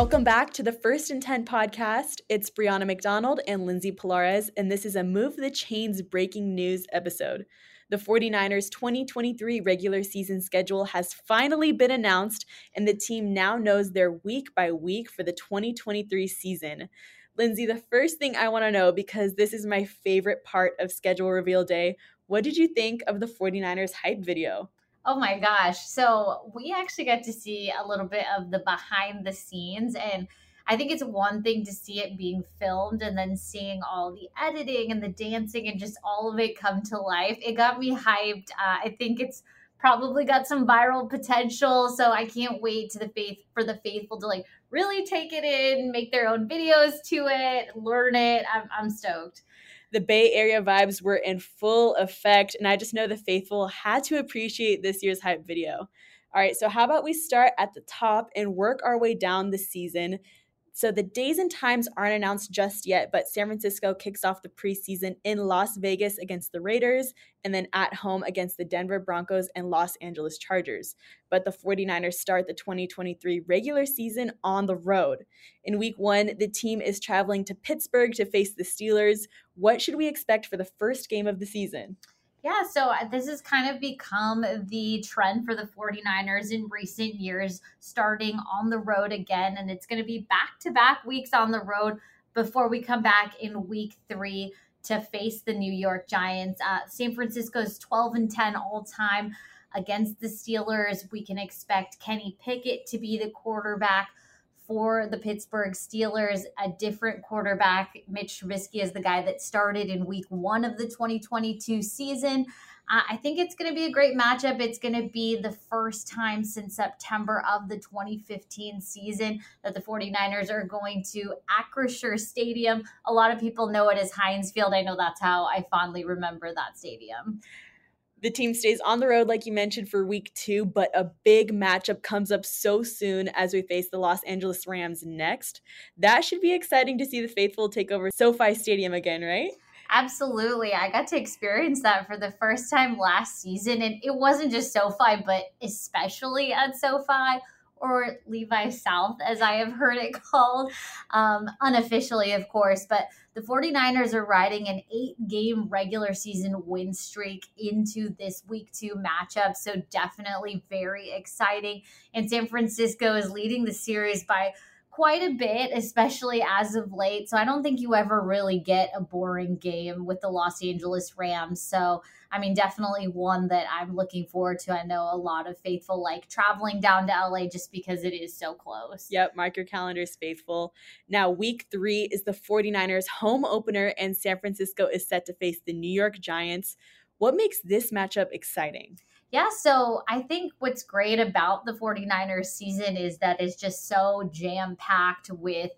Welcome back to the First and 10 podcast. It's Brianna McDonald and Lindsay Polares, and this is a Move the Chains breaking news episode. The 49ers 2023 regular season schedule has finally been announced, and the team now knows their week by week for the 2023 season. Lindsay, the first thing I want to know, because this is my favorite part of schedule reveal day, what did you think of the 49ers hype video? Oh my gosh. So we actually got to see a little bit of the behind the scenes. And I think it's one thing to see it being filmed and then seeing all the editing and the dancing and just all of it come to life. It got me hyped. Uh, I think it's probably got some viral potential. So I can't wait to the faith for the faithful to like really take it in, make their own videos to it, learn it. I'm, I'm stoked the Bay Area vibes were in full effect, and I just know the faithful had to appreciate this year's hype video. All right, so how about we start at the top and work our way down the season? So the days and times aren't announced just yet, but San Francisco kicks off the preseason in Las Vegas against the Raiders and then at home against the Denver Broncos and Los Angeles Chargers. But the 49ers start the 2023 regular season on the road. In week one, the team is traveling to Pittsburgh to face the Steelers. What should we expect for the first game of the season? Yeah, so uh, this has kind of become the trend for the 49ers in recent years, starting on the road again. And it's going to be back to back weeks on the road before we come back in week three to face the New York Giants. Uh, San Francisco's 12 and 10 all time against the Steelers. We can expect Kenny Pickett to be the quarterback for the Pittsburgh Steelers, a different quarterback. Mitch Trubisky is the guy that started in week one of the 2022 season. Uh, I think it's going to be a great matchup. It's going to be the first time since September of the 2015 season that the 49ers are going to Acrisure Stadium. A lot of people know it as Heinz Field. I know that's how I fondly remember that stadium. The team stays on the road, like you mentioned, for week two, but a big matchup comes up so soon as we face the Los Angeles Rams next. That should be exciting to see the faithful take over SoFi Stadium again, right? Absolutely. I got to experience that for the first time last season. And it wasn't just SoFi, but especially at SoFi or Levi South, as I have heard it called, um, unofficially, of course. But the 49ers are riding an eight game regular season win streak into this week two matchup. So, definitely very exciting. And San Francisco is leading the series by quite a bit, especially as of late. So I don't think you ever really get a boring game with the Los Angeles Rams. So, I mean, definitely one that I'm looking forward to. I know a lot of faithful like traveling down to LA just because it is so close. Yep, mark your calendars, faithful. Now, week three is the 49ers home opener, and San Francisco is set to face the New York Giants. What makes this matchup exciting? Yeah, so I think what's great about the 49ers season is that it's just so jam packed with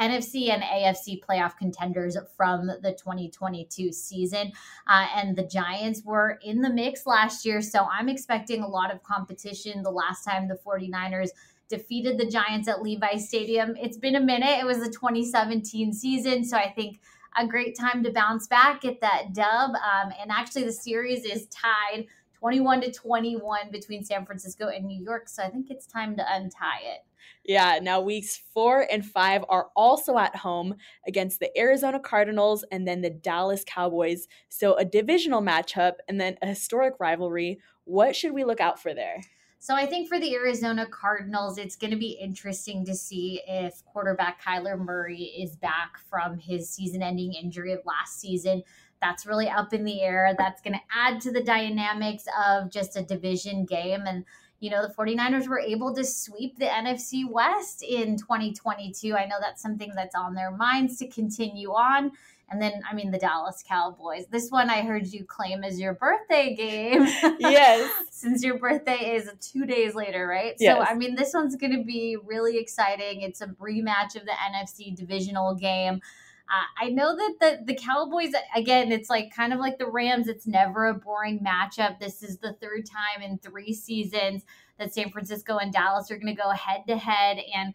NFC and AFC playoff contenders from the 2022 season. Uh, and the Giants were in the mix last year. So I'm expecting a lot of competition. The last time the 49ers defeated the Giants at Levi Stadium, it's been a minute. It was the 2017 season. So I think a great time to bounce back, get that dub. Um, and actually, the series is tied 21 to 21 between San Francisco and New York. So I think it's time to untie it. Yeah, now weeks four and five are also at home against the Arizona Cardinals and then the Dallas Cowboys. So a divisional matchup and then a historic rivalry. What should we look out for there? So I think for the Arizona Cardinals, it's going to be interesting to see if quarterback Kyler Murray is back from his season ending injury of last season that's really up in the air. That's going to add to the dynamics of just a division game. And, you know, the 49ers were able to sweep the NFC West in 2022. I know that's something that's on their minds to continue on. And then, I mean, the Dallas Cowboys. This one I heard you claim as your birthday game. Yes. Since your birthday is two days later, right? Yes. So, I mean, this one's going to be really exciting. It's a rematch of the NFC divisional game. Uh, I know that the the Cowboys again, it's like kind of like the Rams. It's never a boring matchup. This is the third time in three seasons that San Francisco and Dallas are going to go head to head and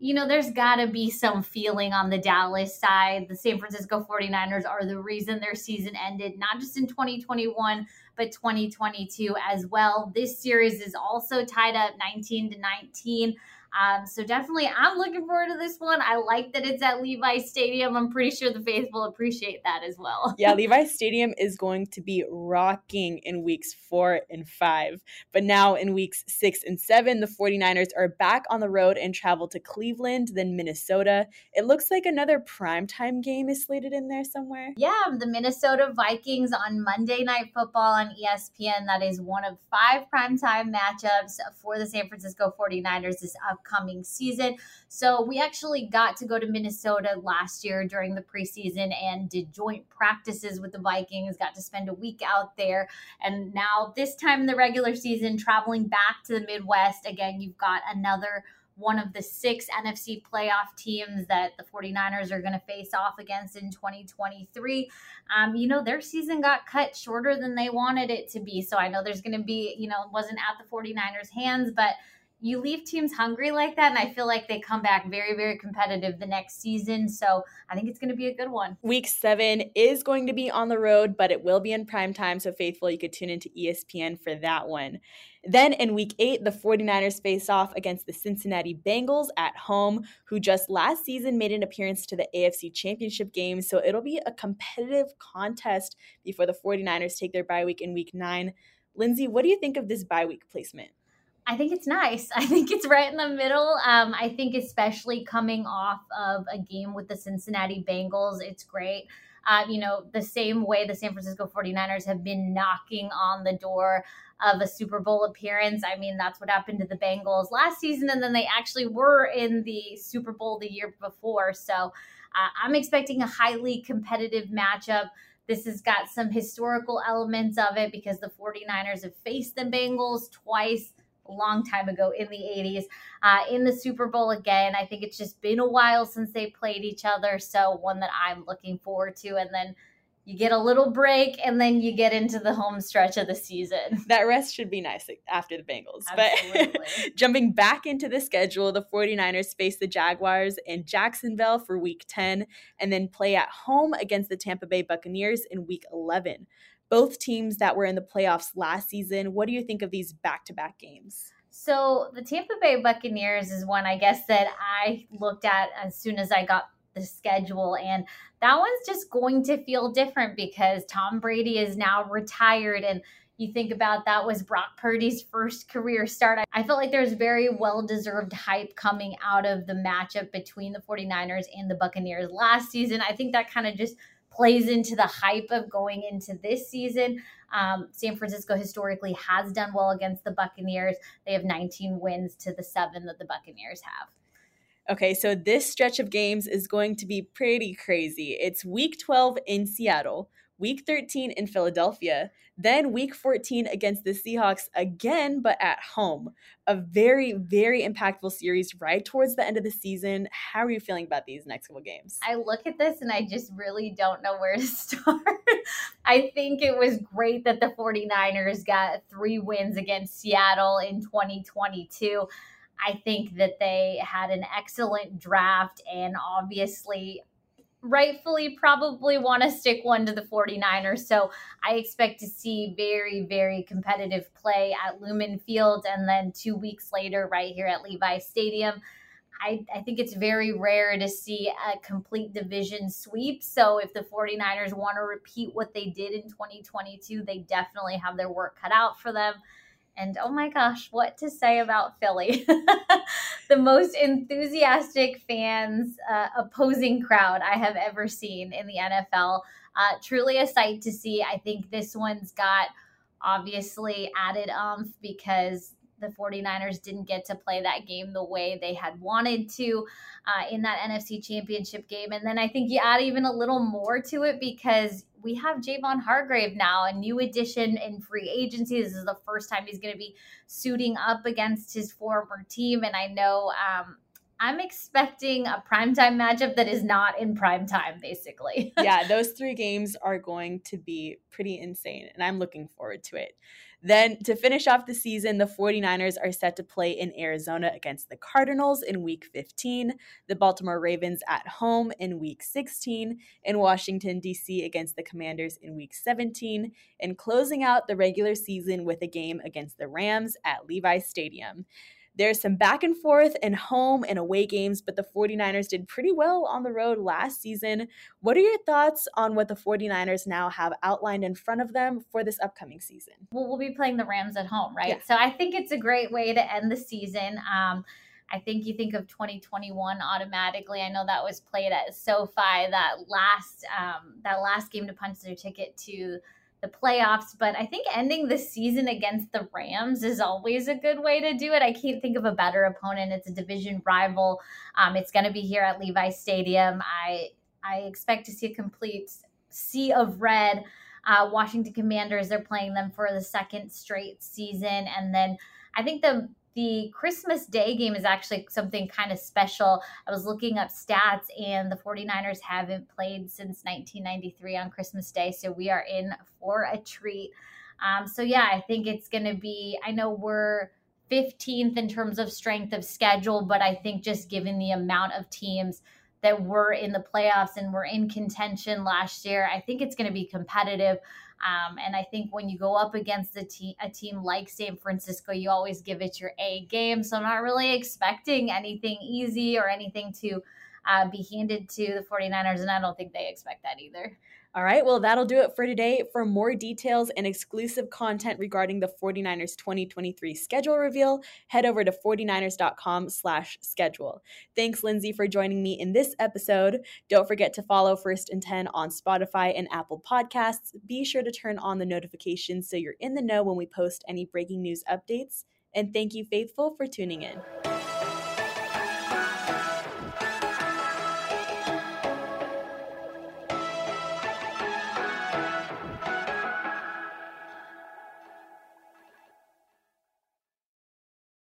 you know, there's got to be some feeling on the Dallas side. The San Francisco 49ers are the reason their season ended, not just in 2021, but 2022 as well. This series is also tied up 19 to 19. Um, so definitely, I'm looking forward to this one. I like that it's at Levi Stadium. I'm pretty sure the faithful appreciate that as well. yeah, Levi Stadium is going to be rocking in weeks four and five. But now in weeks six and seven, the 49ers are back on the road and travel to Cleveland, then Minnesota. It looks like another primetime game is slated in there somewhere. Yeah, the Minnesota Vikings on Monday Night Football on ESPN. That is one of five primetime matchups for the San Francisco 49ers this upcoming season. So we actually got to go to Minnesota last year during the preseason and did joint practices with the Vikings, got to spend a week out there. And now, this time in the regular season, traveling back to the Midwest, again, you've got another one of the six NFC playoff teams that the 49ers are going to face off against in 2023. Um, you know, their season got cut shorter than they wanted it to be. So I know there's going to be, you know, wasn't at the 49ers' hands, but you leave teams hungry like that, and I feel like they come back very, very competitive the next season. So I think it's going to be a good one. Week seven is going to be on the road, but it will be in prime time. So, faithful, you could tune into ESPN for that one. Then in week eight, the 49ers face off against the Cincinnati Bengals at home, who just last season made an appearance to the AFC Championship game. So, it'll be a competitive contest before the 49ers take their bye week in week nine. Lindsay, what do you think of this bye week placement? I think it's nice. I think it's right in the middle. Um, I think, especially coming off of a game with the Cincinnati Bengals, it's great. Uh, you know, the same way the San Francisco 49ers have been knocking on the door of a Super Bowl appearance. I mean, that's what happened to the Bengals last season, and then they actually were in the Super Bowl the year before. So uh, I'm expecting a highly competitive matchup. This has got some historical elements of it because the 49ers have faced the Bengals twice long time ago in the 80s uh, in the Super Bowl again. I think it's just been a while since they played each other. So, one that I'm looking forward to. And then you get a little break and then you get into the home stretch of the season. That rest should be nice after the Bengals. Absolutely. But jumping back into the schedule, the 49ers face the Jaguars in Jacksonville for week 10 and then play at home against the Tampa Bay Buccaneers in week 11 both teams that were in the playoffs last season. What do you think of these back to back games? So, the Tampa Bay Buccaneers is one I guess that I looked at as soon as I got the schedule. And that one's just going to feel different because Tom Brady is now retired. And you think about that was Brock Purdy's first career start. I felt like there's very well deserved hype coming out of the matchup between the 49ers and the Buccaneers last season. I think that kind of just plays into the hype of going into this season. Um, San Francisco historically has done well against the Buccaneers. They have 19 wins to the seven that the Buccaneers have. Okay, so this stretch of games is going to be pretty crazy. It's week 12 in Seattle, week 13 in Philadelphia, then week 14 against the Seahawks again, but at home. A very, very impactful series right towards the end of the season. How are you feeling about these next couple games? I look at this and I just really don't know where to start. I think it was great that the 49ers got three wins against Seattle in 2022. I think that they had an excellent draft and obviously rightfully probably want to stick one to the 49ers. So I expect to see very, very competitive play at Lumen Field and then two weeks later, right here at Levi Stadium. I, I think it's very rare to see a complete division sweep. So if the 49ers want to repeat what they did in 2022, they definitely have their work cut out for them. And oh my gosh, what to say about Philly? the most enthusiastic fans uh, opposing crowd I have ever seen in the NFL. Uh, truly a sight to see. I think this one's got obviously added umph because the 49ers didn't get to play that game the way they had wanted to uh, in that NFC championship game. And then I think you add even a little more to it because we have Javon Hargrave now, a new addition in free agency. This is the first time he's going to be suiting up against his former team. And I know um, I'm expecting a primetime matchup that is not in prime time, basically. yeah, those three games are going to be pretty insane, and I'm looking forward to it. Then to finish off the season, the 49ers are set to play in Arizona against the Cardinals in week 15, the Baltimore Ravens at home in week 16, in Washington, D.C. against the Commanders in week 17, and closing out the regular season with a game against the Rams at Levi Stadium. There's some back and forth in home and away games, but the 49ers did pretty well on the road last season. What are your thoughts on what the 49ers now have outlined in front of them for this upcoming season? Well, we'll be playing the Rams at home, right? Yeah. So I think it's a great way to end the season. Um, I think you think of 2021 automatically. I know that was played at SoFi that last um, that last game to punch their ticket to the playoffs. But I think ending the season against the Rams is always a good way to do it. I can't think of a better opponent. It's a division rival. Um, it's going to be here at Levi Stadium. I I expect to see a complete sea of red. Uh, Washington Commanders, they're playing them for the second straight season. And then I think the the Christmas Day game is actually something kind of special. I was looking up stats, and the 49ers haven't played since 1993 on Christmas Day. So we are in for a treat. Um, so, yeah, I think it's going to be, I know we're 15th in terms of strength of schedule, but I think just given the amount of teams that were in the playoffs and were in contention last year, I think it's going to be competitive. Um, and I think when you go up against a, te- a team like San Francisco, you always give it your A game. So I'm not really expecting anything easy or anything to uh, be handed to the 49ers. And I don't think they expect that either. All right, well, that'll do it for today. For more details and exclusive content regarding the 49ers 2023 schedule reveal, head over to 49ers.com slash schedule. Thanks, Lindsay, for joining me in this episode. Don't forget to follow First and 10 on Spotify and Apple Podcasts. Be sure to turn on the notifications so you're in the know when we post any breaking news updates. And thank you, Faithful, for tuning in.